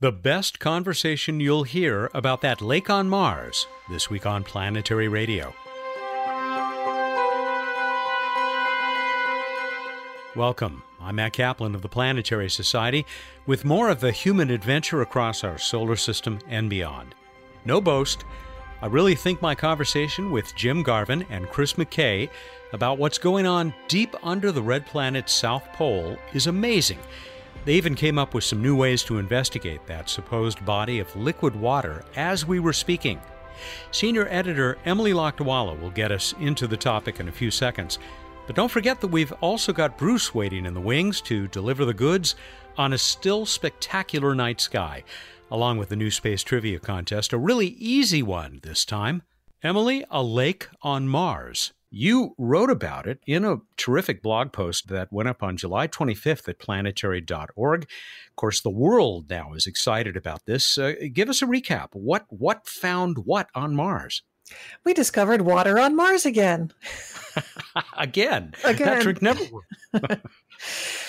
The best conversation you'll hear about that lake on Mars this week on Planetary Radio. Welcome. I'm Matt Kaplan of the Planetary Society with more of the human adventure across our solar system and beyond. No boast, I really think my conversation with Jim Garvin and Chris McKay about what's going on deep under the red planet's south pole is amazing. They even came up with some new ways to investigate that supposed body of liquid water as we were speaking. Senior editor Emily Lakdawalla will get us into the topic in a few seconds. But don't forget that we've also got Bruce waiting in the wings to deliver the goods on a still spectacular night sky along with the new space trivia contest, a really easy one this time. Emily, a lake on Mars. You wrote about it in a terrific blog post that went up on July 25th at planetary.org. Of course, the world now is excited about this. Uh, give us a recap. What what found what on Mars? We discovered water on Mars again. again. Again. That trick never.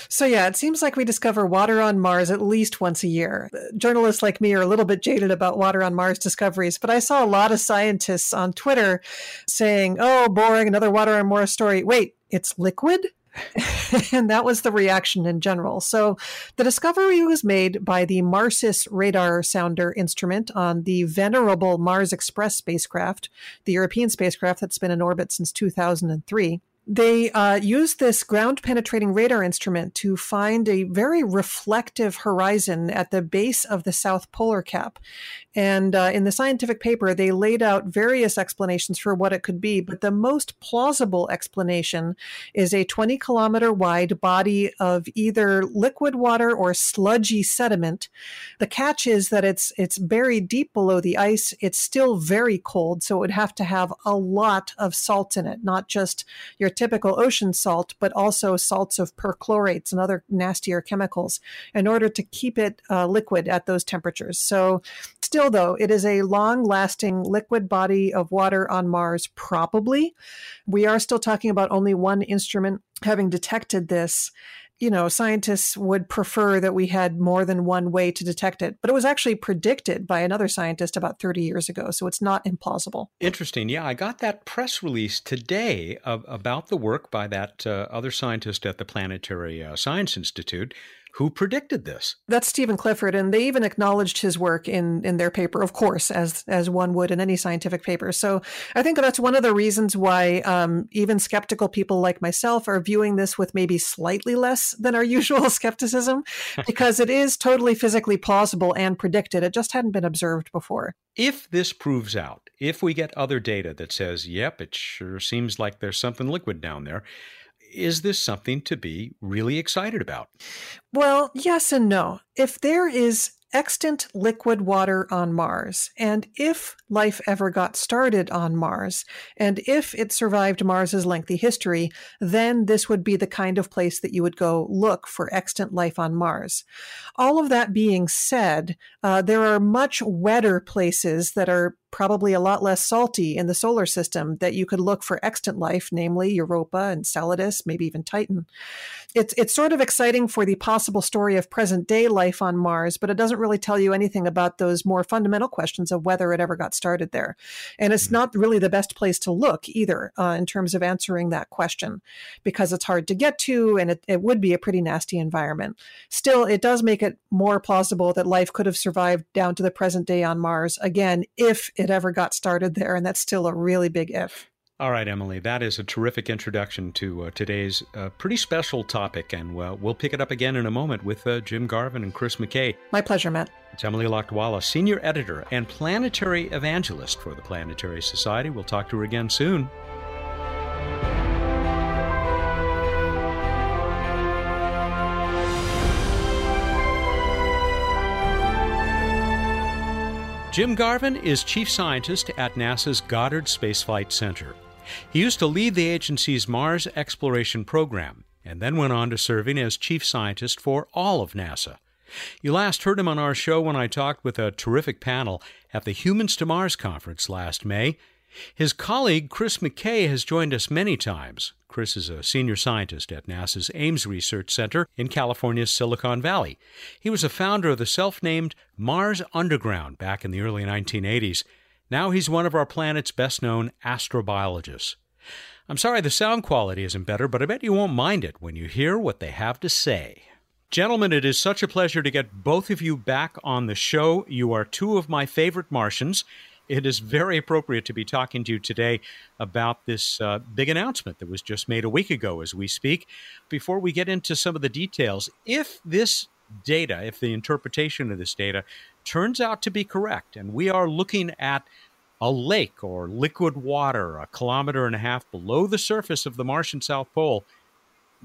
So, yeah, it seems like we discover water on Mars at least once a year. Journalists like me are a little bit jaded about water on Mars discoveries, but I saw a lot of scientists on Twitter saying, oh, boring, another water on Mars story. Wait, it's liquid? and that was the reaction in general. So the discovery was made by the MARSIS radar sounder instrument on the venerable Mars Express spacecraft, the European spacecraft that's been in orbit since 2003 they uh, used this ground penetrating radar instrument to find a very reflective horizon at the base of the south polar cap. And uh, in the scientific paper, they laid out various explanations for what it could be, but the most plausible explanation is a 20 kilometer wide body of either liquid water or sludgy sediment. The catch is that it's it's buried deep below the ice. It's still very cold, so it would have to have a lot of salt in it, not just your typical ocean salt, but also salts of perchlorates and other nastier chemicals in order to keep it uh, liquid at those temperatures. So Still, though, it is a long lasting liquid body of water on Mars, probably. We are still talking about only one instrument having detected this you know, scientists would prefer that we had more than one way to detect it. But it was actually predicted by another scientist about 30 years ago, so it's not implausible. Interesting. Yeah, I got that press release today of, about the work by that uh, other scientist at the Planetary uh, Science Institute who predicted this? That's Stephen Clifford, and they even acknowledged his work in in their paper, of course, as as one would in any scientific paper. So I think that's one of the reasons why um, even skeptical people like myself are viewing this with maybe slightly less than our usual skepticism, because it is totally physically plausible and predicted. It just hadn't been observed before. If this proves out, if we get other data that says, "Yep, it sure seems like there's something liquid down there," is this something to be really excited about? Well, yes and no. If there is extant liquid water on Mars, and if life ever got started on Mars, and if it survived Mars's lengthy history, then this would be the kind of place that you would go look for extant life on Mars. All of that being said, uh, there are much wetter places that are probably a lot less salty in the solar system that you could look for extant life, namely Europa and Enceladus, maybe even Titan. It's it's sort of exciting for the possible story of present day life on Mars, but it doesn't really tell you anything about those more fundamental questions of whether it ever got started there. And it's mm-hmm. not really the best place to look either uh, in terms of answering that question because it's hard to get to and it, it would be a pretty nasty environment. Still, it does make it more plausible that life could have survived down to the present day on Mars again if it ever got started there. And that's still a really big if. All right, Emily, that is a terrific introduction to uh, today's uh, pretty special topic, and uh, we'll pick it up again in a moment with uh, Jim Garvin and Chris McKay. My pleasure, Matt. It's Emily Lakdawalla, Senior Editor and Planetary Evangelist for the Planetary Society. We'll talk to her again soon. Jim Garvin is Chief Scientist at NASA's Goddard Space Flight Center. He used to lead the agency's Mars exploration program and then went on to serving as Chief Scientist for all of NASA. You last heard him on our show when I talked with a terrific panel at the Humans to Mars conference last May. His colleague Chris McKay has joined us many times. Chris is a senior scientist at NASA's Ames Research Center in California's Silicon Valley. He was a founder of the self named Mars Underground back in the early 1980s. Now he's one of our planet's best known astrobiologists. I'm sorry the sound quality isn't better, but I bet you won't mind it when you hear what they have to say. Gentlemen, it is such a pleasure to get both of you back on the show. You are two of my favorite Martians. It is very appropriate to be talking to you today about this uh, big announcement that was just made a week ago as we speak. Before we get into some of the details, if this data, if the interpretation of this data turns out to be correct, and we are looking at a lake or liquid water a kilometer and a half below the surface of the Martian South Pole,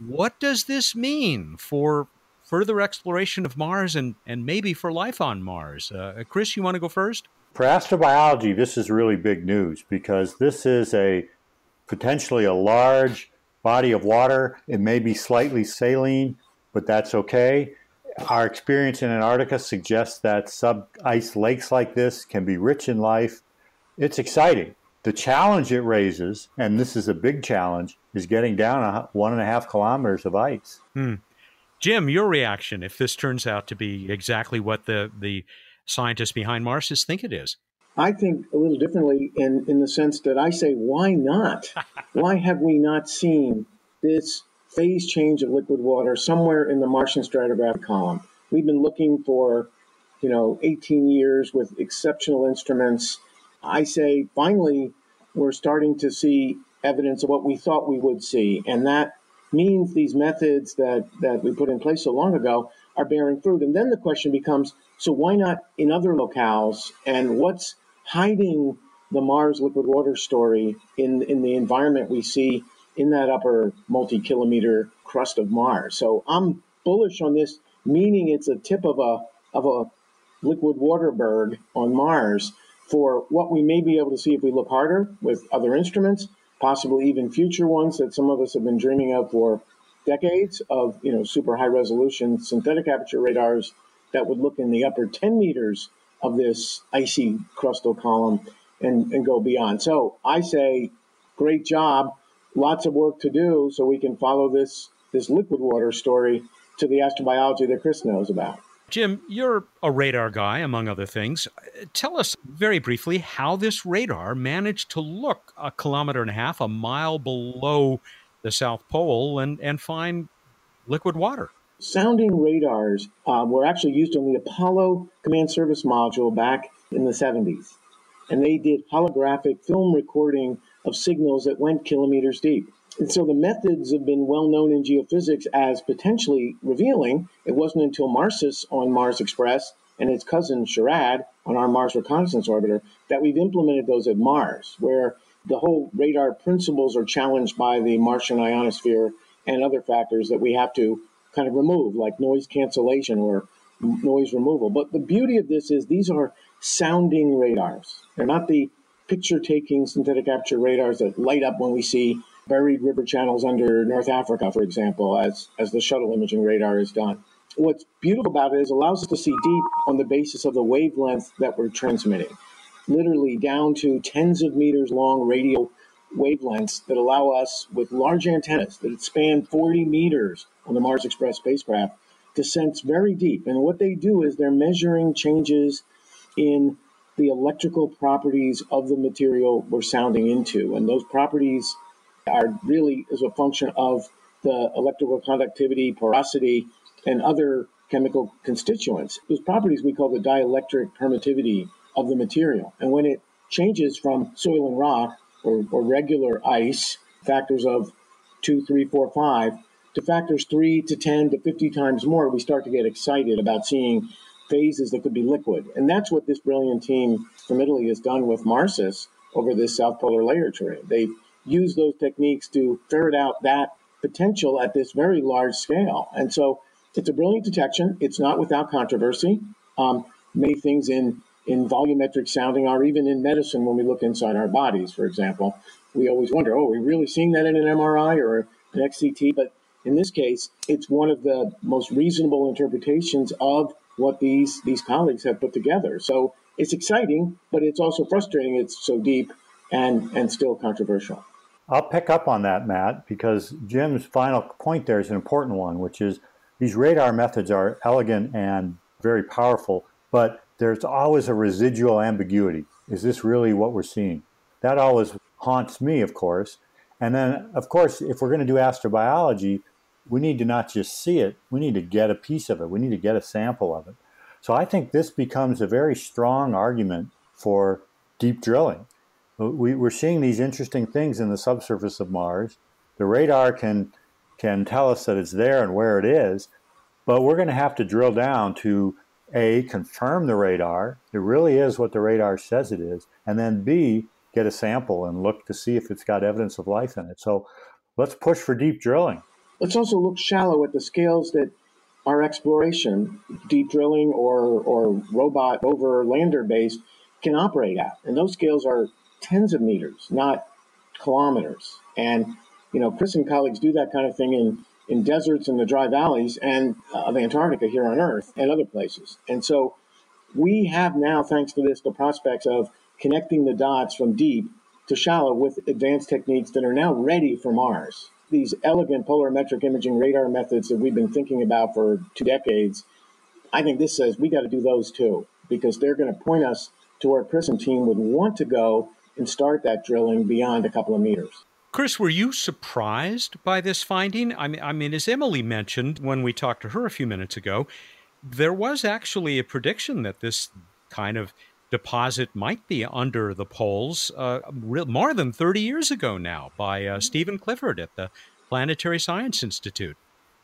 what does this mean for further exploration of Mars and, and maybe for life on Mars? Uh, Chris, you want to go first? For astrobiology, this is really big news because this is a potentially a large body of water. It may be slightly saline, but that's okay. Our experience in Antarctica suggests that sub ice lakes like this can be rich in life. It's exciting. The challenge it raises, and this is a big challenge, is getting down a, one and a half kilometers of ice. Hmm. Jim, your reaction if this turns out to be exactly what the, the scientists behind Marsis think it is? I think a little differently in, in the sense that I say, why not? why have we not seen this phase change of liquid water somewhere in the Martian stratigraphic column? We've been looking for, you know, 18 years with exceptional instruments. I say, finally, we're starting to see evidence of what we thought we would see. And that means these methods that, that we put in place so long ago are bearing fruit. And then the question becomes so why not in other locales? And what's hiding the Mars liquid water story in, in the environment we see in that upper multi kilometer crust of Mars? So I'm bullish on this, meaning it's a tip of a, of a liquid water berg on Mars for what we may be able to see if we look harder with other instruments, possibly even future ones that some of us have been dreaming of for decades of you know super high resolution synthetic aperture radars that would look in the upper 10 meters of this icy crustal column and, and go beyond. So I say, great job, lots of work to do so we can follow this this liquid water story to the astrobiology that Chris knows about. Jim, you're a radar guy, among other things. Tell us very briefly how this radar managed to look a kilometer and a half, a mile below the South Pole and, and find liquid water. Sounding radars uh, were actually used on the Apollo Command Service Module back in the 70s. And they did holographic film recording of signals that went kilometers deep. And so the methods have been well known in geophysics as potentially revealing. It wasn't until MARSIS on Mars Express and its cousin SHARAD on our Mars Reconnaissance Orbiter that we've implemented those at Mars, where the whole radar principles are challenged by the Martian ionosphere and other factors that we have to kind of remove, like noise cancellation or noise removal. But the beauty of this is these are sounding radars. They're not the picture taking synthetic aperture radars that light up when we see buried river channels under North Africa, for example, as, as the shuttle imaging radar is done. What's beautiful about it is it allows us to see deep on the basis of the wavelength that we're transmitting literally down to tens of meters long radio wavelengths that allow us with large antennas that span 40 meters on the Mars Express spacecraft to sense very deep. And what they do is they're measuring changes in the electrical properties of the material we're sounding into. And those properties are really as a function of the electrical conductivity, porosity, and other chemical constituents. Those properties we call the dielectric permittivity of the material. And when it changes from soil and rock or, or regular ice, factors of two, three, four, five, to factors three to 10 to 50 times more, we start to get excited about seeing phases that could be liquid. And that's what this brilliant team from Italy has done with Marsis over this South Polar layer terrain. They've used those techniques to ferret out that potential at this very large scale. And so it's a brilliant detection. It's not without controversy. Um, many things in in volumetric sounding or even in medicine when we look inside our bodies, for example. We always wonder, oh, are we really seeing that in an MRI or an XCT? But in this case, it's one of the most reasonable interpretations of what these, these colleagues have put together. So it's exciting, but it's also frustrating. It's so deep and, and still controversial. I'll pick up on that, Matt, because Jim's final point there is an important one, which is these radar methods are elegant and very powerful, but there's always a residual ambiguity. Is this really what we're seeing? That always haunts me, of course. And then, of course, if we're going to do astrobiology, we need to not just see it, we need to get a piece of it, we need to get a sample of it. So I think this becomes a very strong argument for deep drilling. Uh, we, are seeing these interesting things in the subsurface of Mars. The radar can can tell us that it's there and where it is, but we're going to have to drill down to a confirm the radar. It really is what the radar says it is, and then b get a sample and look to see if it's got evidence of life in it. So let's push for deep drilling. Let's also look shallow at the scales that our exploration, deep drilling or, or robot over lander based, can operate at. And those scales are tens of meters, not kilometers. And, you know, Chris and colleagues do that kind of thing in, in deserts in the dry valleys and uh, of Antarctica here on Earth and other places. And so we have now, thanks to this, the prospects of connecting the dots from deep to shallow with advanced techniques that are now ready for Mars these elegant polarimetric imaging radar methods that we've been thinking about for two decades, I think this says we got to do those too, because they're going to point us to where and team would want to go and start that drilling beyond a couple of meters. Chris, were you surprised by this finding? I mean, I mean, as Emily mentioned when we talked to her a few minutes ago, there was actually a prediction that this kind of deposit might be under the poles uh, more than 30 years ago now by uh, Stephen Clifford at the Planetary Science Institute.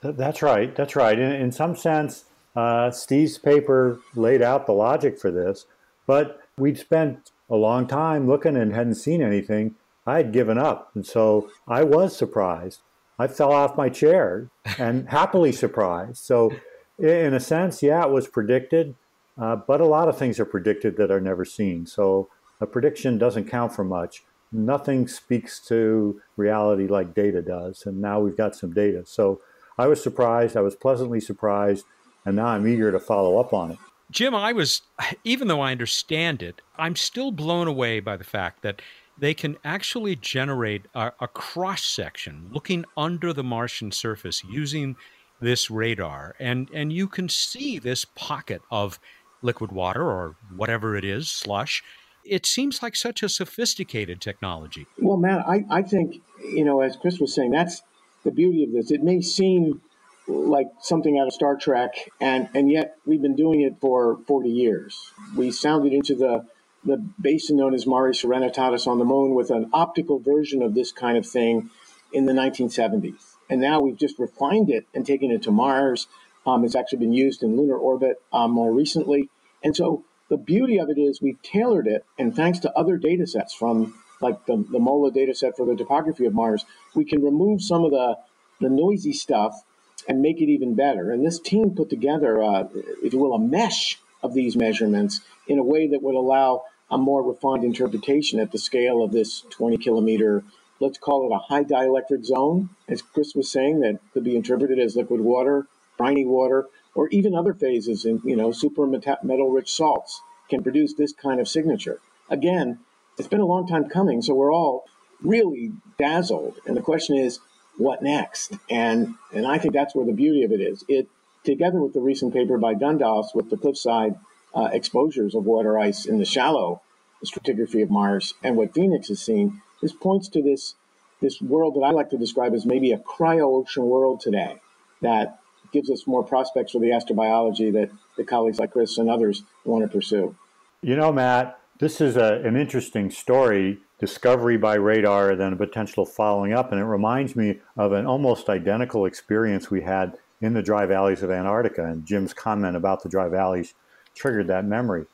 That's right. That's right. In, in some sense, uh, Steve's paper laid out the logic for this, but we'd spent a long time looking and hadn't seen anything. I had given up. And so I was surprised. I fell off my chair and happily surprised. So, in a sense, yeah, it was predicted. Uh, but a lot of things are predicted that are never seen. So a prediction doesn't count for much. Nothing speaks to reality like data does. And now we've got some data. So I was surprised. I was pleasantly surprised. And now I'm eager to follow up on it. Jim, I was, even though I understand it, I'm still blown away by the fact that they can actually generate a, a cross section looking under the Martian surface using this radar. And, and you can see this pocket of liquid water or whatever it is, slush. It seems like such a sophisticated technology. Well, Matt, I, I think, you know, as Chris was saying, that's the beauty of this. It may seem like something out of Star Trek, and, and yet we've been doing it for 40 years. We sounded into the, the basin known as Mare Serenitatis on the moon with an optical version of this kind of thing in the 1970s. And now we've just refined it and taken it to Mars um, it's actually been used in lunar orbit um, more recently. And so the beauty of it is we've tailored it, and thanks to other data sets from like the, the MOLA data set for the topography of Mars, we can remove some of the, the noisy stuff and make it even better. And this team put together, uh, if you will, a mesh of these measurements in a way that would allow a more refined interpretation at the scale of this 20 kilometer, let's call it a high dielectric zone, as Chris was saying, that could be interpreted as liquid water briny water, or even other phases in, you know, super metal rich salts can produce this kind of signature. Again, it's been a long time coming, so we're all really dazzled. And the question is, what next? And and I think that's where the beauty of it is. It together with the recent paper by Dundas with the cliffside uh, exposures of water ice in the shallow stratigraphy of Mars and what Phoenix has seen, this points to this this world that I like to describe as maybe a cryo ocean world today. That gives us more prospects for the astrobiology that the colleagues like Chris and others want to pursue. You know, Matt, this is a, an interesting story discovery by radar, then a potential following up. And it reminds me of an almost identical experience we had in the dry valleys of Antarctica. And Jim's comment about the dry valleys triggered that memory.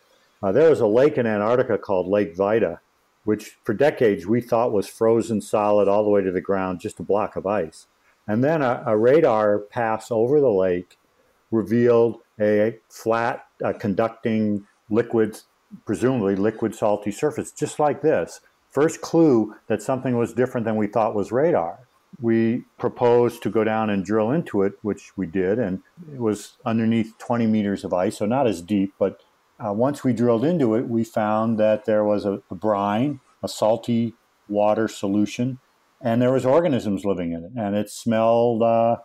Uh, there was a lake in Antarctica called Lake Vida, which for decades we thought was frozen solid all the way to the ground, just a block of ice. And then a, a radar pass over the lake revealed a flat, uh, conducting liquid, presumably liquid salty surface, just like this. First clue that something was different than we thought was radar. We proposed to go down and drill into it, which we did, and it was underneath 20 meters of ice, so not as deep. But uh, once we drilled into it, we found that there was a, a brine, a salty water solution, and there was organisms living in it, and it smelled uh,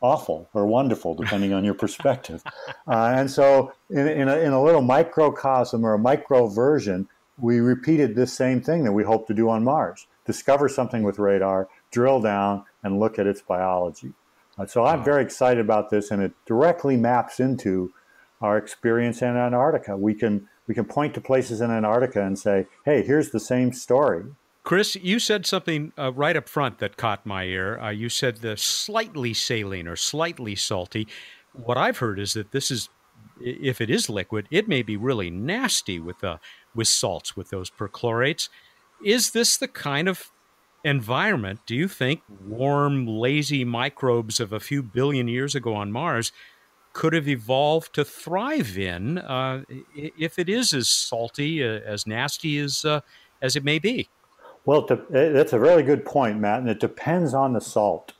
awful or wonderful, depending on your perspective. Uh, and so, in, in, a, in a little microcosm or a micro version, we repeated this same thing that we hope to do on Mars discover something with radar, drill down, and look at its biology. Uh, so I'm very excited about this, and it directly maps into our experience in Antarctica. We can we can point to places in Antarctica and say, "Hey, here's the same story." Chris, you said something uh, right up front that caught my ear. Uh, you said the slightly saline or slightly salty. What I've heard is that this is, if it is liquid, it may be really nasty with the with salts with those perchlorates. Is this the kind of environment do you think warm, lazy microbes of a few billion years ago on Mars could have evolved to thrive in uh, if it is as salty, uh, as nasty as uh, as it may be? Well, that's a really good point, Matt, and it depends on the salt.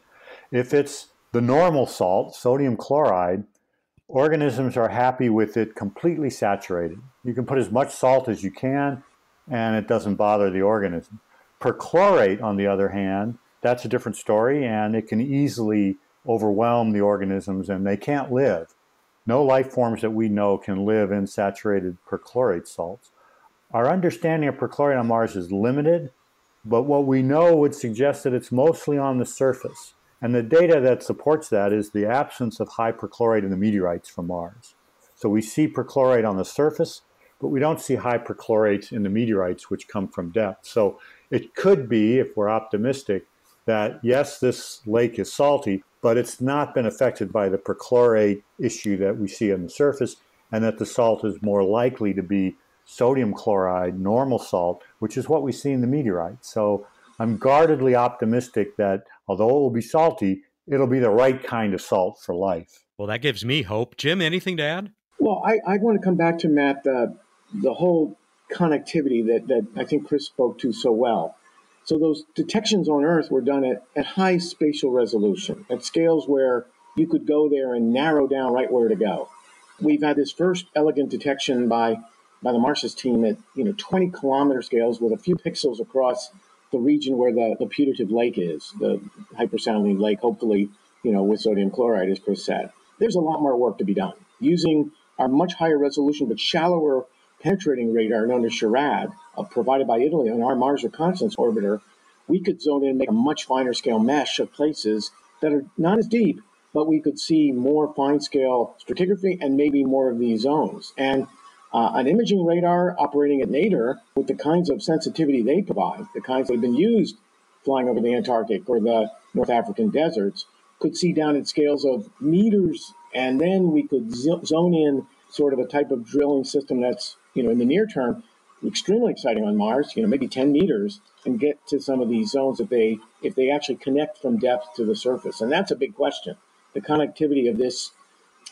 If it's the normal salt, sodium chloride, organisms are happy with it completely saturated. You can put as much salt as you can, and it doesn't bother the organism. Perchlorate, on the other hand, that's a different story, and it can easily overwhelm the organisms, and they can't live. No life forms that we know can live in saturated perchlorate salts. Our understanding of perchlorate on Mars is limited, but what we know would suggest that it's mostly on the surface. And the data that supports that is the absence of high perchlorate in the meteorites from Mars. So we see perchlorate on the surface, but we don't see high perchlorates in the meteorites which come from depth. So it could be, if we're optimistic, that yes, this lake is salty, but it's not been affected by the perchlorate issue that we see on the surface, and that the salt is more likely to be sodium chloride, normal salt, which is what we see in the meteorite. So I'm guardedly optimistic that although it will be salty, it'll be the right kind of salt for life. Well, that gives me hope. Jim, anything to add? Well, I, I want to come back to Matt, the, the whole connectivity that, that I think Chris spoke to so well. So those detections on Earth were done at, at high spatial resolution, at scales where you could go there and narrow down right where to go. We've had this first elegant detection by by the Marsis team at you know 20 kilometer scales with a few pixels across the region where the, the putative lake is, the hypersaline lake, hopefully, you know, with sodium chloride, as Chris said. There's a lot more work to be done. Using our much higher resolution but shallower penetrating radar known as SHARAD, uh, provided by Italy on our Mars Reconnaissance Orbiter, we could zone in and make a much finer scale mesh of places that are not as deep, but we could see more fine scale stratigraphy and maybe more of these zones. And uh, an imaging radar operating at Nadir with the kinds of sensitivity they provide, the kinds that have been used flying over the Antarctic or the North African deserts, could see down at scales of meters, and then we could zone in sort of a type of drilling system that's, you know, in the near term, extremely exciting on Mars, you know, maybe 10 meters, and get to some of these zones if they if they actually connect from depth to the surface. And that's a big question. The connectivity of this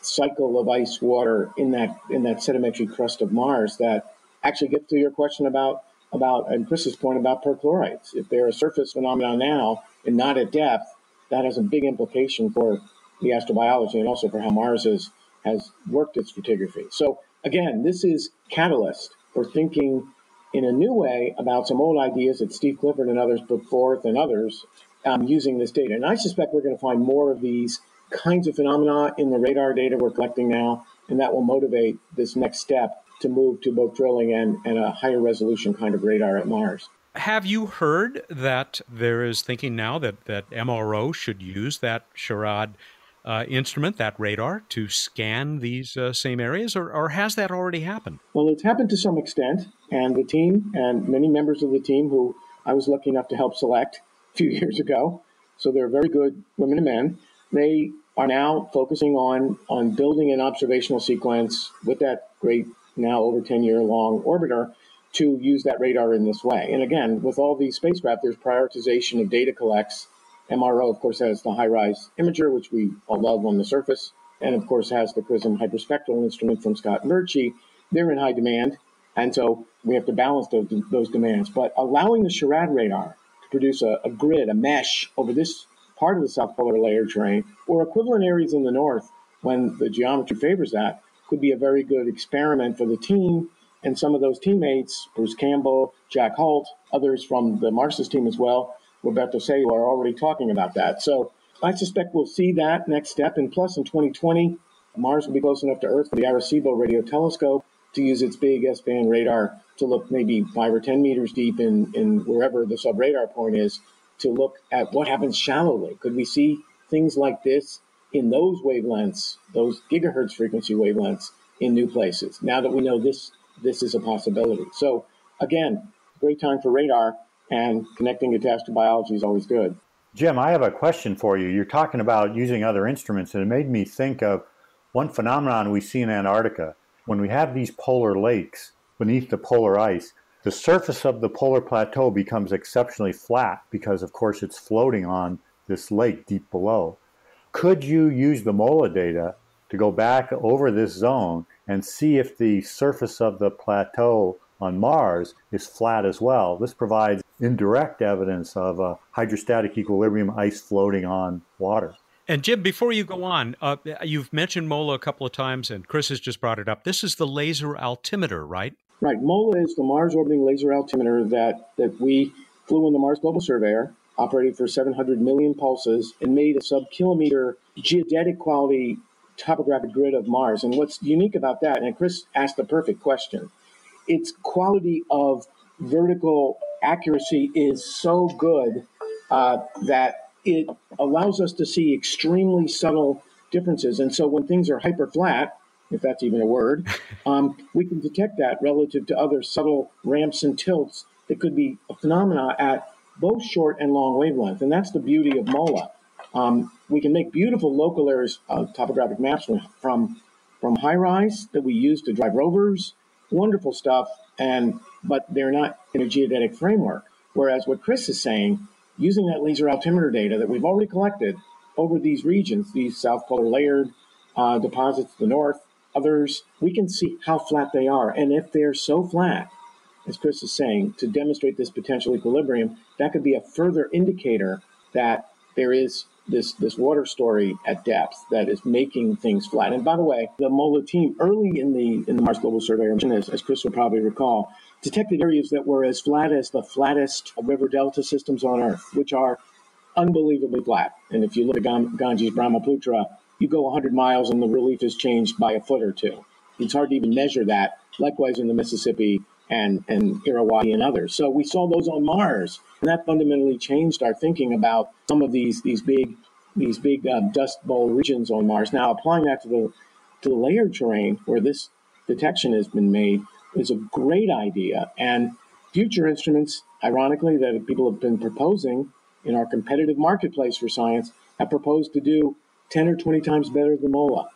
cycle of ice water in that in that sedimentary crust of Mars that actually gets to your question about about and Chris's point about perchlorates. If they're a surface phenomenon now and not at depth, that has a big implication for the astrobiology and also for how Mars has has worked its stratigraphy. So again, this is catalyst for thinking in a new way about some old ideas that Steve Clifford and others put forth and others um, using this data. And I suspect we're going to find more of these kinds of phenomena in the radar data we're collecting now, and that will motivate this next step to move to both drilling and, and a higher resolution kind of radar at Mars. Have you heard that there is thinking now that, that MRO should use that SHARAD uh, instrument, that radar, to scan these uh, same areas, or, or has that already happened? Well, it's happened to some extent, and the team and many members of the team who I was lucky enough to help select a few years ago, so they're very good women and men, they are now focusing on on building an observational sequence with that great now over 10 year long orbiter to use that radar in this way. And again, with all these spacecraft, there's prioritization of data collects. MRO, of course, has the HiRISE imager, which we all love on the surface, and of course has the CRISM hyperspectral instrument from Scott Murchie. They're in high demand, and so we have to balance those, those demands. But allowing the SHARAD radar to produce a, a grid, a mesh over this part of the south polar layer terrain, or equivalent areas in the north when the geometry favors that, could be a very good experiment for the team And some of those teammates, Bruce Campbell, Jack Holt, others from the Marsis team as well, Roberto Celio, are already talking about that. So I suspect we'll see that next step. And plus, in 2020, Mars will be close enough to Earth for the Arecibo radio telescope to use its big S band radar to look maybe five or 10 meters deep in, in wherever the subradar point is to look at what happens shallowly. Could we see things like this in those wavelengths, those gigahertz frequency wavelengths in new places? Now that we know this, this is a possibility. So again, great time for radar and connecting it to astrobiology is always good. Jim, I have a question for you. You're talking about using other instruments, and it made me think of one phenomenon we see in Antarctica. When we have these polar lakes beneath the polar ice, the surface of the polar plateau becomes exceptionally flat because, of course, it's floating on this lake deep below. Could you use the MOLA data to go back over this zone and see if the surface of the plateau on Mars is flat as well? This provides indirect evidence of a hydrostatic equilibrium ice floating on water. And Jim, before you go on, uh, you've mentioned MOLA a couple of times, and Chris has just brought it up. This is the laser altimeter, right? Right. MOLA is the Mars orbiting laser altimeter that, that we flew in the Mars Global Surveyor, operated for 700 million pulses, and made a sub kilometer geodetic quality topographic grid of Mars. And what's unique about that, and Chris asked the perfect question, its quality of vertical accuracy is so good uh, that it allows us to see extremely subtle differences. And so when things are hyper flat, if that's even a word, um, we can detect that relative to other subtle ramps and tilts that could be a phenomena at both short and long wavelength. And that's the beauty of MOLA. Um, we can make beautiful local areas uh, topographic maps from, from, from HiRISE that we use to drive rovers. Wonderful stuff, and but they're not in a geodetic framework. Whereas what Chris is saying, using that laser altimeter data that we've already collected over these regions, these south polar layered uh, deposits the north, others, we can see how flat they are. And if they're so flat, as Chris is saying, to demonstrate this potential equilibrium, that could be a further indicator that there is this this water story at depth that is making things flat. And by the way, the MOLA team early in the in the Mars Global Surveyor, as, as Chris will probably recall, detected areas that were as flat as the flattest river delta systems on Earth, which are unbelievably flat. And if you look at Ganges Brahmaputra, you go 100 miles and the relief is changed by a foot or two. It's hard to even measure that. Likewise in the Mississippi and, and Irrawaddy and others. So we saw those on Mars, and that fundamentally changed our thinking about some of these these big these big uh, dust bowl regions on Mars. Now applying that to the to the layered terrain where this detection has been made is a great idea. And future instruments, ironically, that people have been proposing in our competitive marketplace for science, have proposed to do 10 or 20 times better than MOLA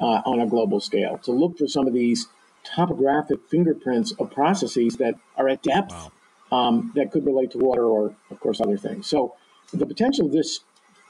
uh, on a global scale to look for some of these topographic fingerprints of processes that are at depth wow. um, that could relate to water or, of course, other things. So the potential of this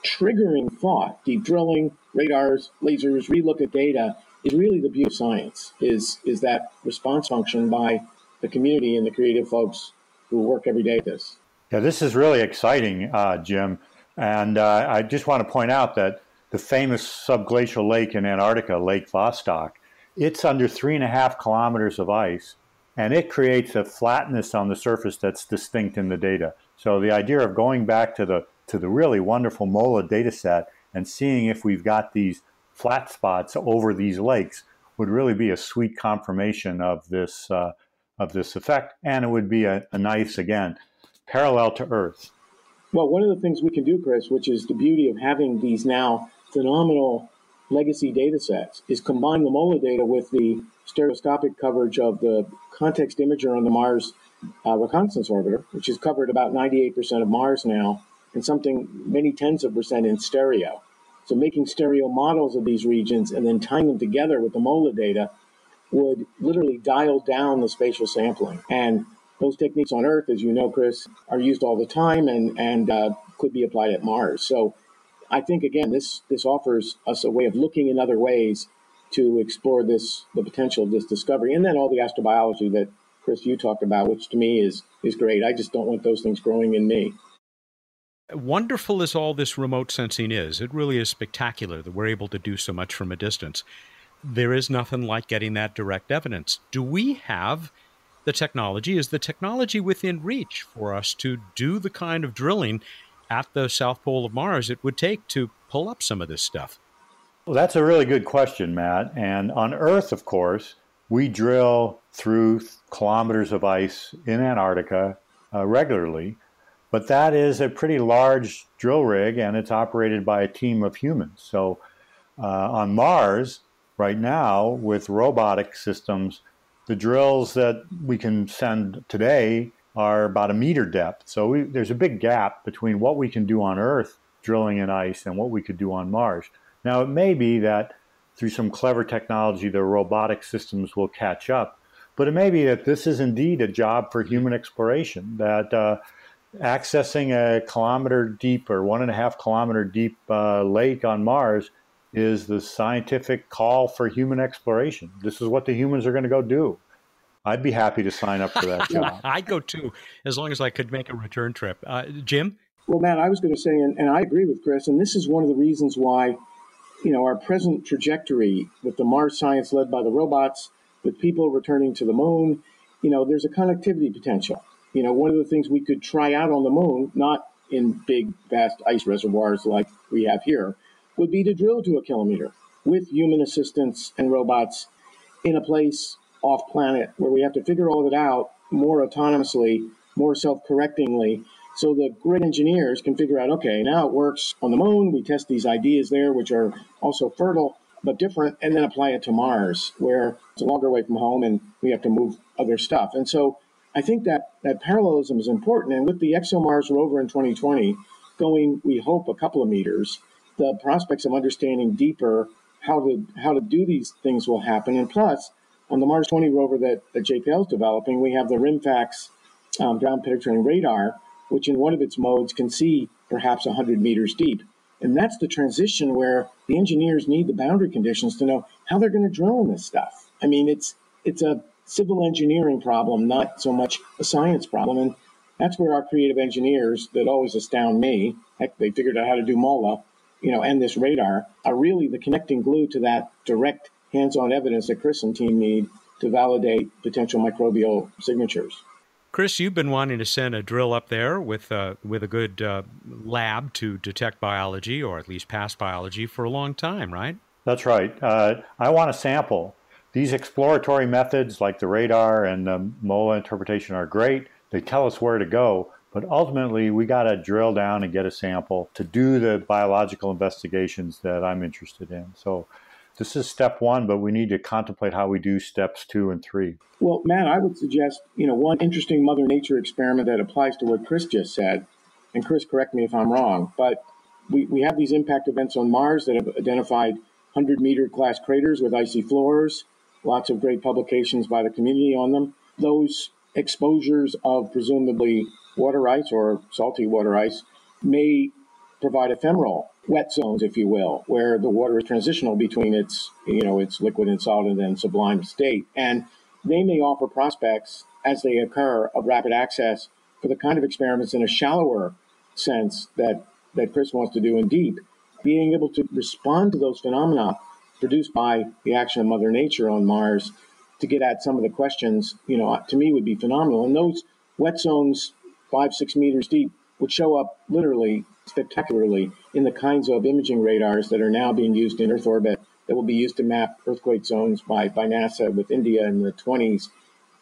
triggering thought, deep drilling, radars, lasers, relook at data, is really the beauty of science, is, is that response function by the community and the creative folks who work every day at this. Yeah, this is really exciting, uh, Jim. And uh, I just want to point out that the famous subglacial lake in Antarctica, Lake Vostok, it's under three and a half kilometers of ice, and it creates a flatness on the surface that's distinct in the data. So the idea of going back to the to the really wonderful MOLA data set and seeing if we've got these flat spots over these lakes would really be a sweet confirmation of this uh, of this effect, and it would be a, a nice again parallel to Earth. Well, one of the things we can do, Chris, which is the beauty of having these now phenomenal legacy data sets, is combine the MOLA data with the stereoscopic coverage of the context imager on the Mars uh, reconnaissance orbiter, which has covered about 98% of Mars now, and something many tens of percent in stereo. So making stereo models of these regions and then tying them together with the MOLA data would literally dial down the spatial sampling. And those techniques on Earth, as you know, Chris, are used all the time and, and uh, could be applied at Mars. So I think, again, this, this offers us a way of looking in other ways to explore this the potential of this discovery. And then all the astrobiology that, Chris, you talked about, which to me is, is great. I just don't want those things growing in me. Wonderful as all this remote sensing is, it really is spectacular that we're able to do so much from a distance. there is nothing like getting that direct evidence. Do we have the technology? Is the technology within reach for us to do the kind of drilling at the South Pole of Mars it would take to pull up some of this stuff? Well, that's a really good question, Matt. And on Earth, of course, we drill through kilometers of ice in Antarctica uh, regularly, but that is a pretty large drill rig and it's operated by a team of humans. So uh, on Mars, right now, with robotic systems, the drills that we can send today are about a meter depth. So we, there's a big gap between what we can do on Earth drilling in ice and what we could do on Mars. Now, it may be that through some clever technology, the robotic systems will catch up, but it may be that this is indeed a job for human exploration, that uh, accessing a kilometer deep or one and a half kilometer deep uh, lake on Mars is the scientific call for human exploration. This is what the humans are going to go do. I'd be happy to sign up for that job. I'd go too, as long as I could make a return trip. Uh, Jim? Well, Matt, I was going to say, and, and I agree with Chris, and this is one of the reasons why you know, our present trajectory with the Mars science led by the robots, with people returning to the moon, you know, there's a connectivity potential. You know, one of the things we could try out on the moon, not in big, vast ice reservoirs like we have here, would be to drill to a kilometer with human assistance and robots in a place off planet where we have to figure all of it out more autonomously, more self correctingly, so the great engineers can figure out, okay, now it works on the moon. We test these ideas there, which are also fertile but different, and then apply it to Mars, where it's a longer way from home and we have to move other stuff. And so I think that that parallelism is important. And with the ExoMars rover in 2020 going, we hope, a couple of meters, the prospects of understanding deeper how to how to do these things will happen. And plus, on the Mars 20 rover that, that JPL is developing, we have the RIMFAX um, ground penetrating radar, which in one of its modes can see perhaps 100 meters deep. And that's the transition where the engineers need the boundary conditions to know how they're going to drill in this stuff. I mean, it's it's a civil engineering problem, not so much a science problem. And that's where our creative engineers that always astound me, heck, they figured out how to do MOLA, you know, and this radar, are really the connecting glue to that direct hands-on evidence that Chris and team need to validate potential microbial signatures. Chris, you've been wanting to send a drill up there with uh, with a good uh, lab to detect biology, or at least past biology, for a long time, right? That's right. Uh, I want a sample. These exploratory methods, like the radar and the MOLA interpretation, are great. They tell us where to go, but ultimately, we got to drill down and get a sample to do the biological investigations that I'm interested in. So this is step one, but we need to contemplate how we do steps two and three. Well, Matt, I would suggest, you know, one interesting Mother Nature experiment that applies to what Chris just said, and Chris, correct me if I'm wrong, but we, we have these impact events on Mars that have identified 100 meter class craters with icy floors, lots of great publications by the community on them. Those exposures of presumably water ice or salty water ice may provide ephemeral wet zones, if you will, where the water is transitional between its, you know, its liquid and solid and sublime state. And they may offer prospects as they occur of rapid access for the kind of experiments in a shallower sense that, that Chris wants to do in deep. Being able to respond to those phenomena produced by the action of Mother Nature on Mars to get at some of the questions, you know, to me would be phenomenal. And those wet zones, five, six meters deep, would show up literally spectacularly in the kinds of imaging radars that are now being used in Earth orbit that will be used to map earthquake zones by, by NASA with India in the 20s.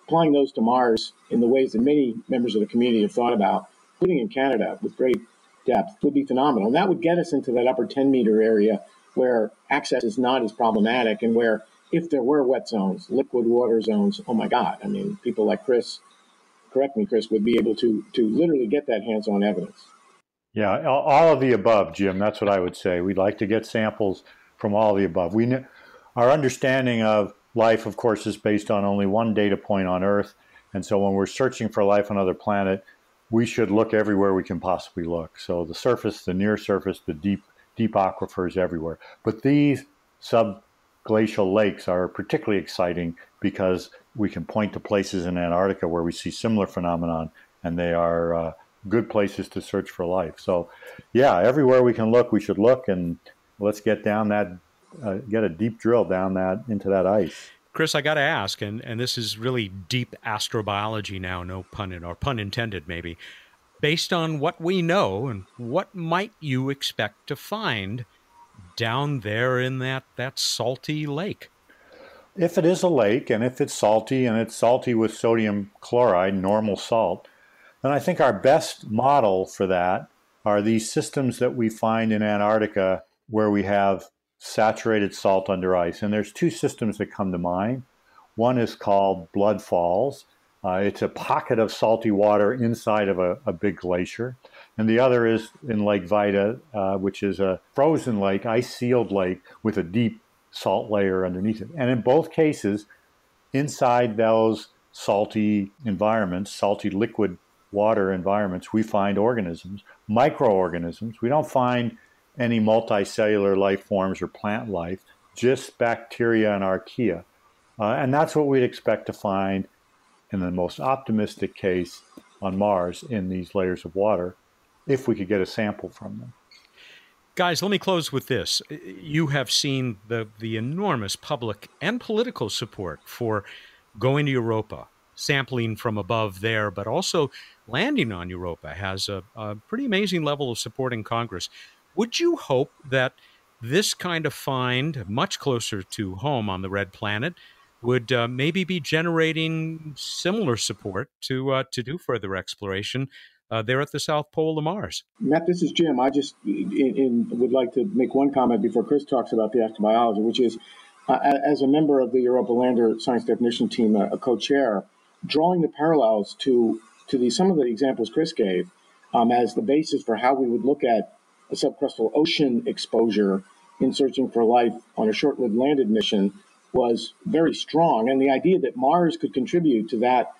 Applying those to Mars in the ways that many members of the community have thought about, including in Canada with great depth, would be phenomenal. And that would get us into that upper 10 meter area where access is not as problematic and where if there were wet zones, liquid water zones, oh my God, I mean, people like Chris, correct me, Chris, would be able to, to literally get that hands on evidence. Yeah, all of the above, Jim. That's what I would say. We'd like to get samples from all the above. We, our understanding of life, of course, is based on only one data point on Earth, and so when we're searching for life on another planet, we should look everywhere we can possibly look. So the surface, the near surface, the deep deep aquifers everywhere. But these subglacial lakes are particularly exciting because we can point to places in Antarctica where we see similar phenomenon, and they are uh, good places to search for life. So, yeah, everywhere we can look, we should look, and let's get down that uh, get a deep drill down that into that ice. Chris, I got to ask, and, and this is really deep astrobiology now, no pun in, or pun intended, maybe. Based on what we know, and what might you expect to find down there in that, that salty lake? If it is a lake, and if it's salty, and it's salty with sodium chloride, normal salt, then I think our best model for that are these systems that we find in Antarctica where we have saturated salt under ice. And there's two systems that come to mind. One is called Blood Falls. Uh, it's a pocket of salty water inside of a, a, big glacier. And the other is in Lake Vida, uh, which is a frozen lake, ice sealed lake with a deep salt layer underneath it. And in both cases, inside those salty environments, salty liquid water environments, we find organisms, microorganisms. We don't find any multicellular life forms or plant life, just bacteria and archaea. Uh, and that's what we'd expect to find in the most optimistic case on Mars in these layers of water if we could get a sample from them. Guys, let me close with this. You have seen the, the enormous public and political support for going to Europa, sampling from above there, but also landing on Europa has a, a pretty amazing level of support in Congress. Would you hope that this kind of find, much closer to home on the red planet, would uh, maybe be generating similar support to uh, to do further exploration uh, there at the South Pole of Mars. Matt, this is Jim. I just in, in, would like to make one comment before Chris talks about the astrobiology, which is uh, as a member of the Europa Lander Science Definition Team, a, a co-chair, drawing the parallels to to the some of the examples Chris gave um, as the basis for how we would look at a subcrustal ocean exposure in searching for life on a short lived landed mission was very strong. And the idea that Mars could contribute to that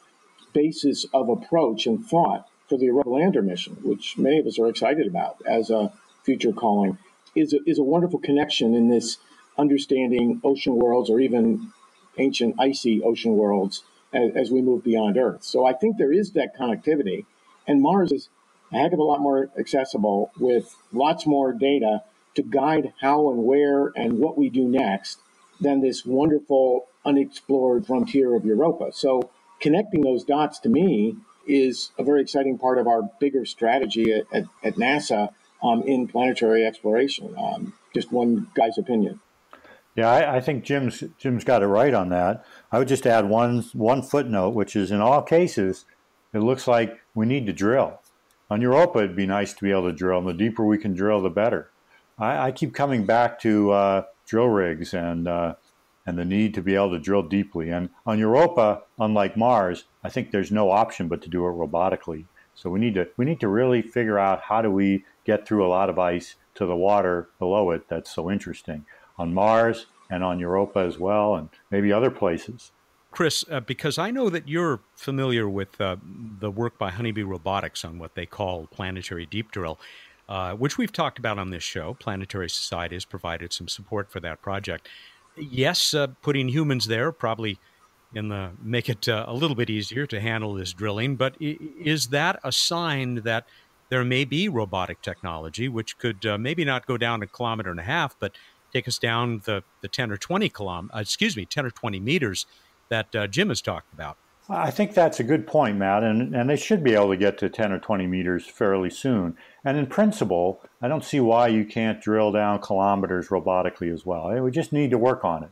basis of approach and thought for the Europa Lander mission, which many of us are excited about as a future calling, is a, is a wonderful connection in this understanding ocean worlds or even ancient icy ocean worlds as, as we move beyond Earth. So I think there is that connectivity. And Mars is a heck of a lot more accessible with lots more data to guide how and where and what we do next than this wonderful unexplored frontier of Europa. So connecting those dots to me is a very exciting part of our bigger strategy at, at, at NASA um, in planetary exploration. Um, just one guy's opinion. Yeah, I, I, think Jim's Jim's got it right on that. I would just add one one footnote, which is in all cases, it looks like we need to drill. On Europa, it'd be nice to be able to drill, and the deeper we can drill, the better. I, I keep coming back to uh, drill rigs and uh, and the need to be able to drill deeply. And on Europa, unlike Mars, I think there's no option but to do it robotically. So we need to we need to really figure out how do we get through a lot of ice to the water below it. That's so interesting on Mars and on Europa as well, and maybe other places. Chris, uh, because I know that you're familiar with uh, the work by Honeybee Robotics on what they call planetary deep drill, uh, which we've talked about on this show. Planetary Society has provided some support for that project. Yes, uh, putting humans there probably in the make it uh, a little bit easier to handle this drilling. But is that a sign that there may be robotic technology which could uh, maybe not go down a kilometer and a half, but take us down the, the 10 or 20 kilom, excuse me, 10 or 20 meters that uh, Jim has talked about. I think that's a good point, Matt, and, and they should be able to get to 10 or 20 meters fairly soon. And in principle, I don't see why you can't drill down kilometers robotically as well. We just need to work on it.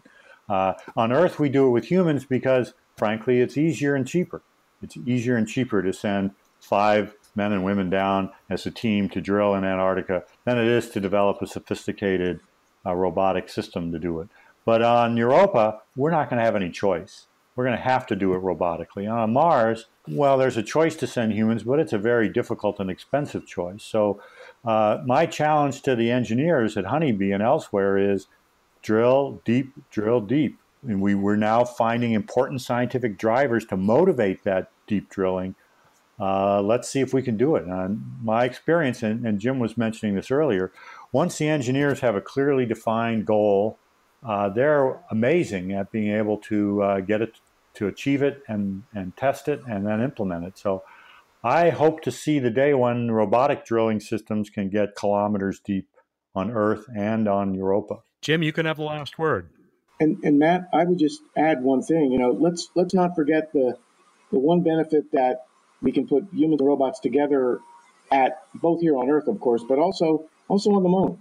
Uh, on Earth, we do it with humans because, frankly, it's easier and cheaper. It's easier and cheaper to send five men and women down as a team to drill in Antarctica than it is to develop a sophisticated uh, robotic system to do it. But on Europa, we're not going to have any choice. We're going to have to do it robotically. On Mars, well, there's a choice to send humans, but it's a very difficult and expensive choice. So, uh, my challenge to the engineers at Honeybee and elsewhere is drill deep, drill deep. And we, we're now finding important scientific drivers to motivate that deep drilling. Uh, let's see if we can do it. And my experience, and, and Jim was mentioning this earlier, once the engineers have a clearly defined goal uh, they're amazing at being able to uh, get it to achieve it and, and test it and then implement it. So I hope to see the day when robotic drilling systems can get kilometers deep on Earth and on Europa. Jim, you can have the last word. And, and Matt, I would just add one thing. You know, let's let's not forget the the one benefit that we can put humans and robots together at both here on Earth, of course, but also also on the moon,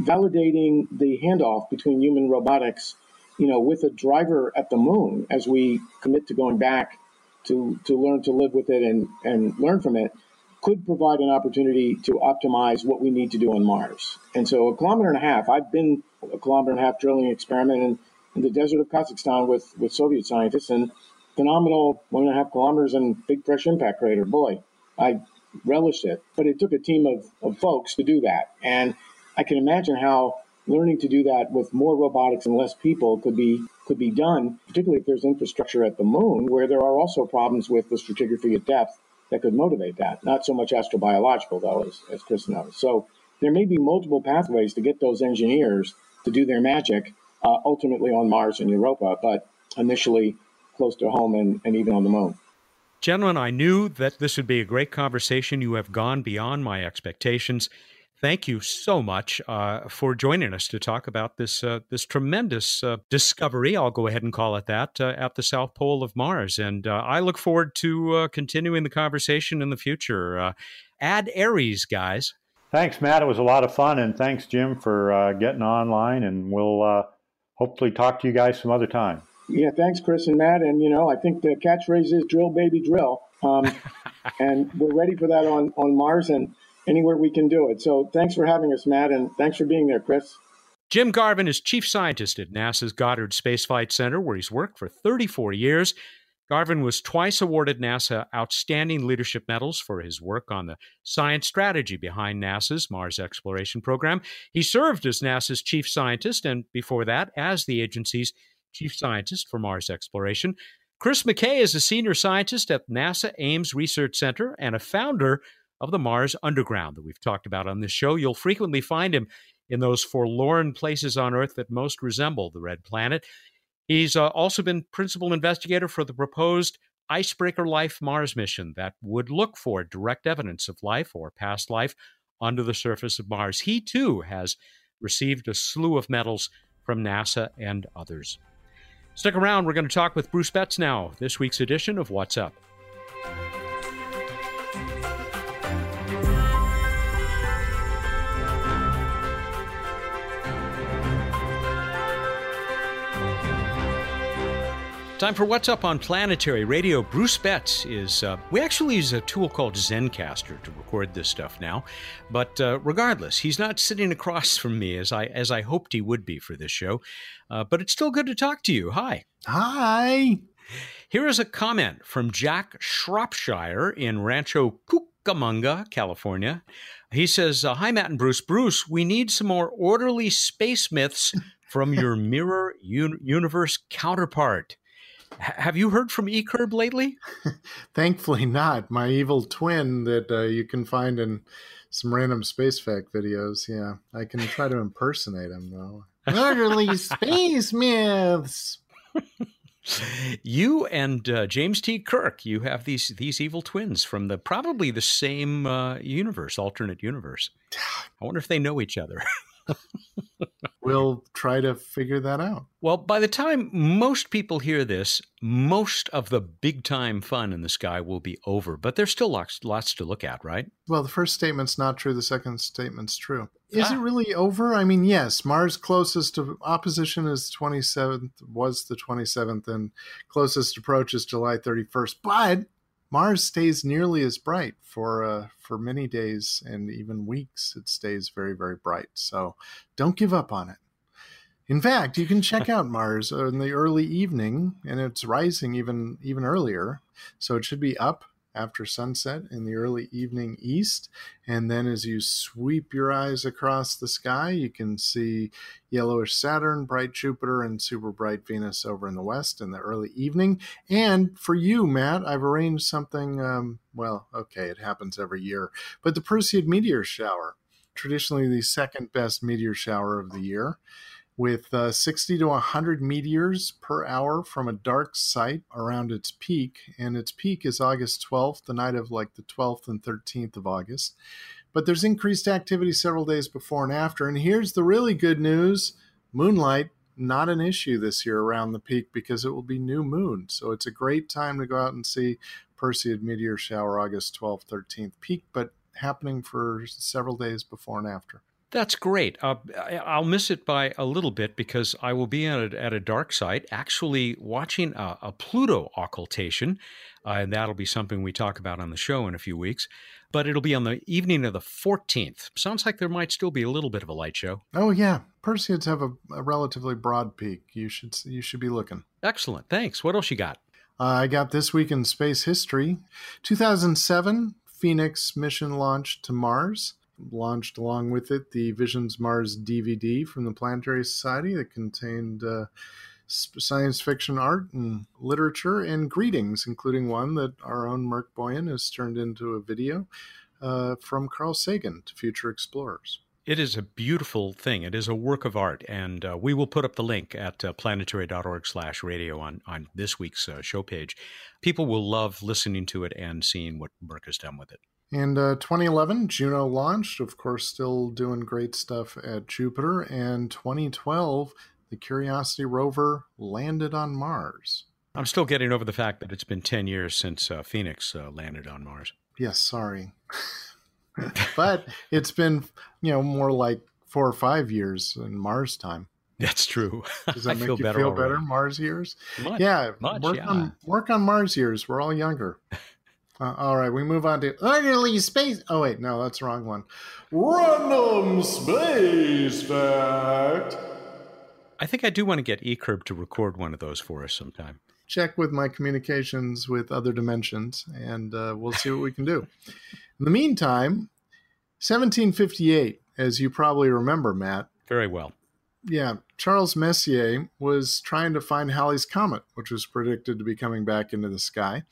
validating the handoff between human robotics, you know, with a driver at the moon as we commit to going back to to learn to live with it and and learn from it could provide an opportunity to optimize what we need to do on Mars. And so a kilometer and a half, I've been a kilometer and a half drilling experiment in, in the desert of Kazakhstan with, with Soviet scientists and phenomenal one and a half kilometers and big fresh impact crater. Boy, I relished it. But it took a team of, of folks to do that. And I can imagine how learning to do that with more robotics and less people could be could be done, particularly if there's infrastructure at the moon, where there are also problems with the stratigraphy at depth that could motivate that. Not so much astrobiological, though, as, as Chris knows. So there may be multiple pathways to get those engineers to do their magic, uh, ultimately on Mars and Europa, but initially close to home and, and even on the moon. Gentlemen, I knew that this would be a great conversation. You have gone beyond my expectations. Thank you so much uh, for joining us to talk about this uh, this tremendous uh, discovery. I'll go ahead and call it that uh, at the South Pole of Mars, and uh, I look forward to uh, continuing the conversation in the future. Ad astra, guys. Thanks, Matt. It was a lot of fun, and thanks, Jim, for getting online. And we'll hopefully talk to you guys some other time. Yeah, thanks, Chris and Matt. And you know, I think the catchphrase is "drill, baby, drill," um, and we're ready for that on on Mars. And anywhere we can do it. So thanks for having us, Matt, and thanks for being there, Chris. Jim Garvin is chief scientist at NASA's Goddard Space Flight Center, where he's worked for 34 years. Garvin was twice awarded NASA Outstanding Leadership Medals for his work on the science strategy behind NASA's Mars exploration program. He served as NASA's chief scientist and before that as the agency's chief scientist for Mars exploration. Chris McKay is a senior scientist at NASA Ames Research Center and a founder of the Mars Underground that we've talked about on this show. You'll frequently find him in those forlorn places on Earth that most resemble the red planet. He's uh, also been principal investigator for the proposed Icebreaker Life Mars mission that would look for direct evidence of life or past life under the surface of Mars. He too has received a slew of medals from NASA and others. Stick around, we're going to talk with Bruce Betts now, this week's edition of What's Up. Time for What's Up on Planetary Radio. Bruce Betts is, uh, we actually use a tool called Zencastr to record this stuff now. But uh, regardless, he's not sitting across from me as I, as I hoped he would be for this show. Uh, but it's still good to talk to you. Hi. Hi. Here is a comment from Jack Shropshire in Rancho Cucamonga, California. He says, uh, Hi, Matt and Bruce. Bruce, we need some more orderly space myths from your mirror un- universe counterpart have you heard from eCurb lately? Thankfully, not. My evil twin that uh, you can find in some random space fact videos. Yeah, I can try to impersonate him though. Utterly space myths. you and uh, James T. Kirk, you have these these evil twins from the probably the same uh, universe, alternate universe. I wonder if they know each other. we'll try to figure that out. Well, by the time most people hear this, most of the big time fun in the sky will be over, but there's still lots, lots to look at, right? Well, the first statement's not true, the second statement's true. Is ah. it really over? I mean, yes, Mars closest to opposition is 27th, was the 27th, and closest approach is July 31st, but Mars stays nearly as bright for uh, for many days and even weeks. It stays very very bright. So don't give up on it. In fact, you can check out Mars in the early evening, and it's rising even even earlier. So it should be up after sunset in the early evening east. And then as you sweep your eyes across the sky, you can see yellowish Saturn, bright Jupiter, and super bright Venus over in the west in the early evening. And for you, Matt, I've arranged something. Um, well, okay, it happens every year, but the Perseid meteor shower, traditionally the second best meteor shower of the year with uh, 60 to 100 meteors per hour from a dark site around its peak. And its peak is August 12th, the night of like the 12th and 13th of August. But there's increased activity several days before and after. And here's the really good news Moonlight, not an issue this year around the peak because it will be new moon. So it's a great time to go out and see Perseid meteor shower August 12th, 13th peak, but happening for several days before and after. That's great. Uh, I'll miss it by a little bit because I will be at a, at a dark site actually watching a, a Pluto occultation, uh, and that'll be something we talk about on the show in a few weeks. But it'll be on the evening of the 14th. Sounds like there might still be a little bit of a light show. Oh yeah, Perseids have a, a relatively broad peak. You should you should be looking. Excellent. Thanks. What else you got? Uh, I got this week in space history. 2007, Phoenix mission launched to Mars launched along with it the Visions Mars DVD from the Planetary Society that contained uh, science fiction art and literature and greetings, including one that our own Merc Boyan has turned into a video uh, from Carl Sagan to future explorers. It is a beautiful thing. It is a work of art, and uh, we will put up the link at uh, planetary.org/radio on on this week's uh, show page. People will love listening to it and seeing what Merc has done with it. And uh, 2011, Juno launched, of course, still doing great stuff at Jupiter. And 2012, the Curiosity rover landed on Mars. I'm still getting over the fact that it's been 10 years since uh, Phoenix uh, landed on Mars. Yes, sorry. but it's been, you know, more like four or five years in Mars time. That's true. Does that I make feel you better feel better? Mars years? Much, yeah, much, work yeah. on work on Mars years. We're all younger. Uh, all right, we move on to utterly space. Oh wait, no, that's the wrong one. Random space fact. I think I do want to get eCurb to record one of those for us sometime. Check with my communications with other dimensions, and uh, we'll see what we can do. In the meantime, 1758, as you probably remember, Matt. Very well. Yeah, Charles Messier was trying to find Halley's Comet, which was predicted to be coming back into the sky.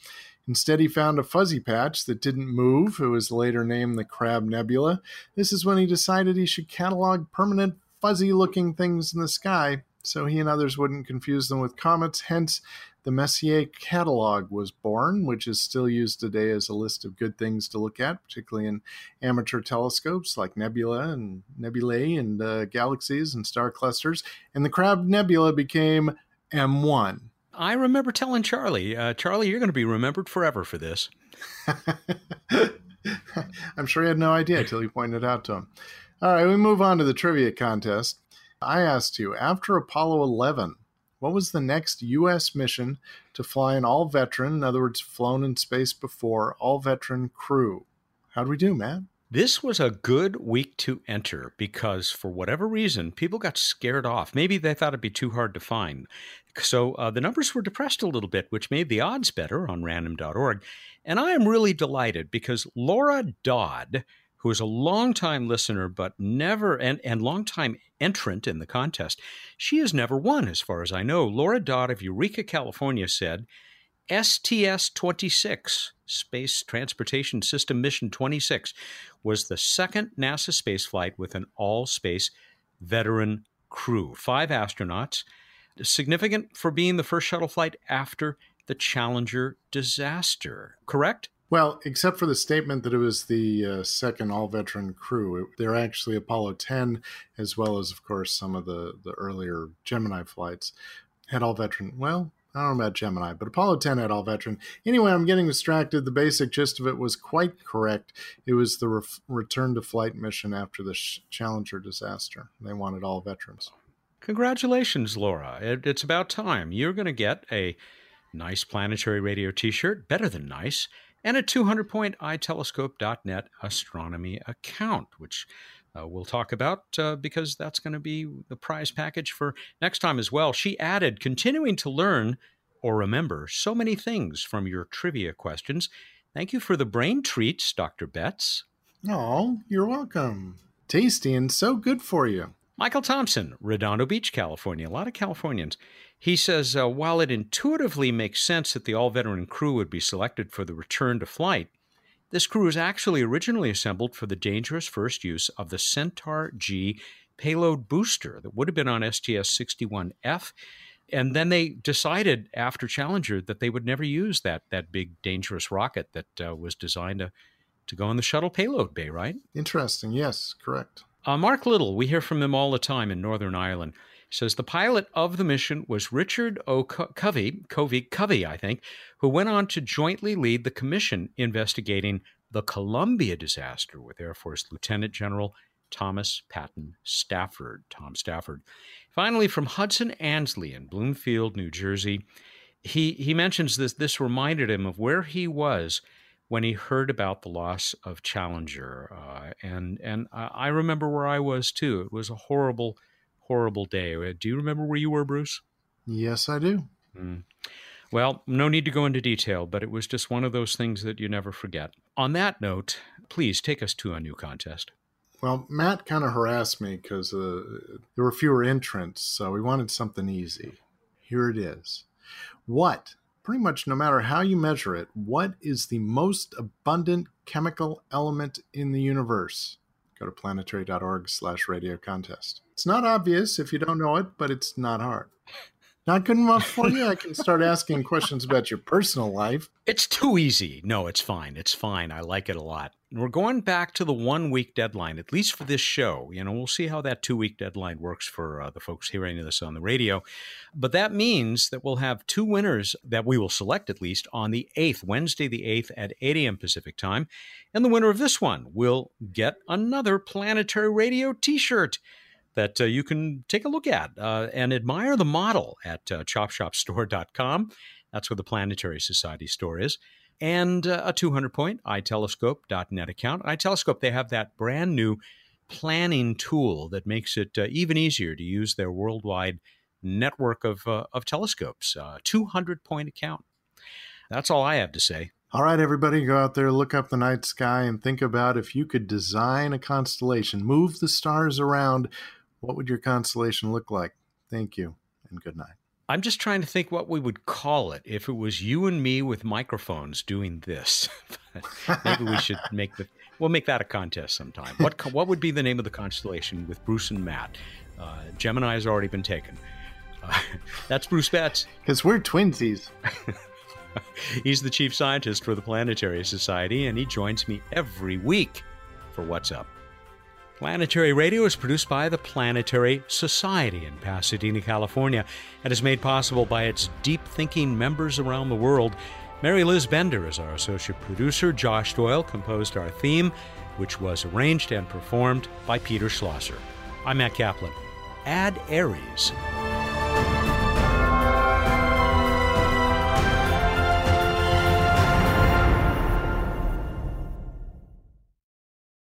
Instead, he found a fuzzy patch that didn't move. It was later named the Crab Nebula. This is when he decided he should catalog permanent fuzzy looking things in the sky so he and others wouldn't confuse them with comets. Hence, the Messier catalog was born, which is still used today as a list of good things to look at, particularly in amateur telescopes like nebula and nebulae and uh, galaxies and star clusters. And the Crab Nebula became M1. I remember telling Charlie, uh, Charlie, you're going to be remembered forever for this. I'm sure he had no idea until you pointed it out to him. All right, we move on to the trivia contest. I asked you, after Apollo 11, what was the next U.S. mission to fly an all veteran, in other words, flown in space before, all veteran crew? How'd we do, Matt? This was a good week to enter because, for whatever reason, people got scared off. Maybe they thought it'd be too hard to find. So uh, the numbers were depressed a little bit, which made the odds better on random.org. And I am really delighted because Laura Dodd, who is a longtime listener but never and, and longtime entrant in the contest, she has never won, as far as I know. Laura Dodd of Eureka, California said, STS 26, Space Transportation System Mission 26, was the second NASA spaceflight with an all space veteran crew. Five astronauts, significant for being the first shuttle flight after the Challenger disaster, correct? Well, except for the statement that it was the uh, second all veteran crew, they're actually Apollo 10, as well as, of course, some of the, the earlier Gemini flights had all veteran. Well, I don't know about Gemini, but Apollo 10 had all veteran. Anyway, I'm getting distracted. The basic gist of it was quite correct. It was the re- return to flight mission after the Challenger disaster. They wanted all veterans. Congratulations, Laura. It, it's about time. You're going to get a nice planetary radio t shirt, better than nice, and a 200 point itelescope.net astronomy account, which uh, we'll talk about uh, because that's going to be the prize package for next time as well. She added, continuing to learn or remember so many things from your trivia questions. Thank you for the brain treats, Dr. Betts. Oh, you're welcome. Tasty and so good for you. Michael Thompson, Redondo Beach, California. A lot of Californians. He says, uh, while it intuitively makes sense that the all veteran crew would be selected for the return to flight, this crew was actually originally assembled for the dangerous first use of the Centaur G payload booster that would have been on STS 61F. And then they decided after Challenger that they would never use that, that big dangerous rocket that uh, was designed to, to go in the shuttle payload bay, right? Interesting. Yes, correct. Uh, Mark Little, we hear from him all the time in Northern Ireland. Says the pilot of the mission was Richard O. Covey, Covey, Covey, I think, who went on to jointly lead the commission investigating the Columbia disaster with Air Force Lieutenant General Thomas Patton Stafford. Tom Stafford. Finally, from Hudson Ansley in Bloomfield, New Jersey, he, he mentions this. This reminded him of where he was when he heard about the loss of Challenger, uh, and and I remember where I was too. It was a horrible, horrible day. Uh, do you remember where you were, Bruce? Yes, I do. Mm. Well, no need to go into detail, but it was just one of those things that you never forget. On that note, please take us to a new contest. Well, Matt kind of harassed me because uh, there were fewer entrants, so we wanted something easy. Here it is. What, pretty much no matter how you measure it, what is the most abundant chemical element in the universe? Go to planetary.org slash radio contest. It's not obvious if you don't know it, but it's not hard. Not good enough for you? I can start asking questions about your personal life. It's too easy. No, it's fine. It's fine. I like it a lot. We're going back to the one week deadline, at least for this show. You know, we'll see how that two week deadline works for uh, the folks hearing this on the radio. But that means that we'll have two winners that we will select at least on the 8th, Wednesday the 8th at 8 a.m. Pacific time. And the winner of this one will get another Planetary Radio t shirt that uh, you can take a look at uh, and admire the model at uh, chopshopstore.com. That's where the Planetary Society store is. And uh, a 200 point itelescope.net account. iTelescope, they have that brand new planning tool that makes it uh, even easier to use their worldwide network of, uh, of telescopes. 200 point account. That's all I have to say. All right, everybody, go out there, look up the night sky, and think about if you could design a constellation, move the stars around what would your constellation look like? Thank you and good night. I'm just trying to think what we would call it if it was you and me with microphones doing this. Maybe we should make the we'll make that a contest sometime. What what would be the name of the constellation with Bruce and Matt? Uh, Gemini has already been taken. Uh, that's Bruce Betts. Because we're twinsies. He's the chief scientist for the Planetary Society, and he joins me every week for What's Up. Planetary Radio is produced by the Planetary Society in Pasadena, California, and is made possible by its deep thinking members around the world. Mary Liz Bender is our associate producer. Josh Doyle composed our theme, which was arranged and performed by Peter Schlosser. I'm Matt Kaplan. Ad astra.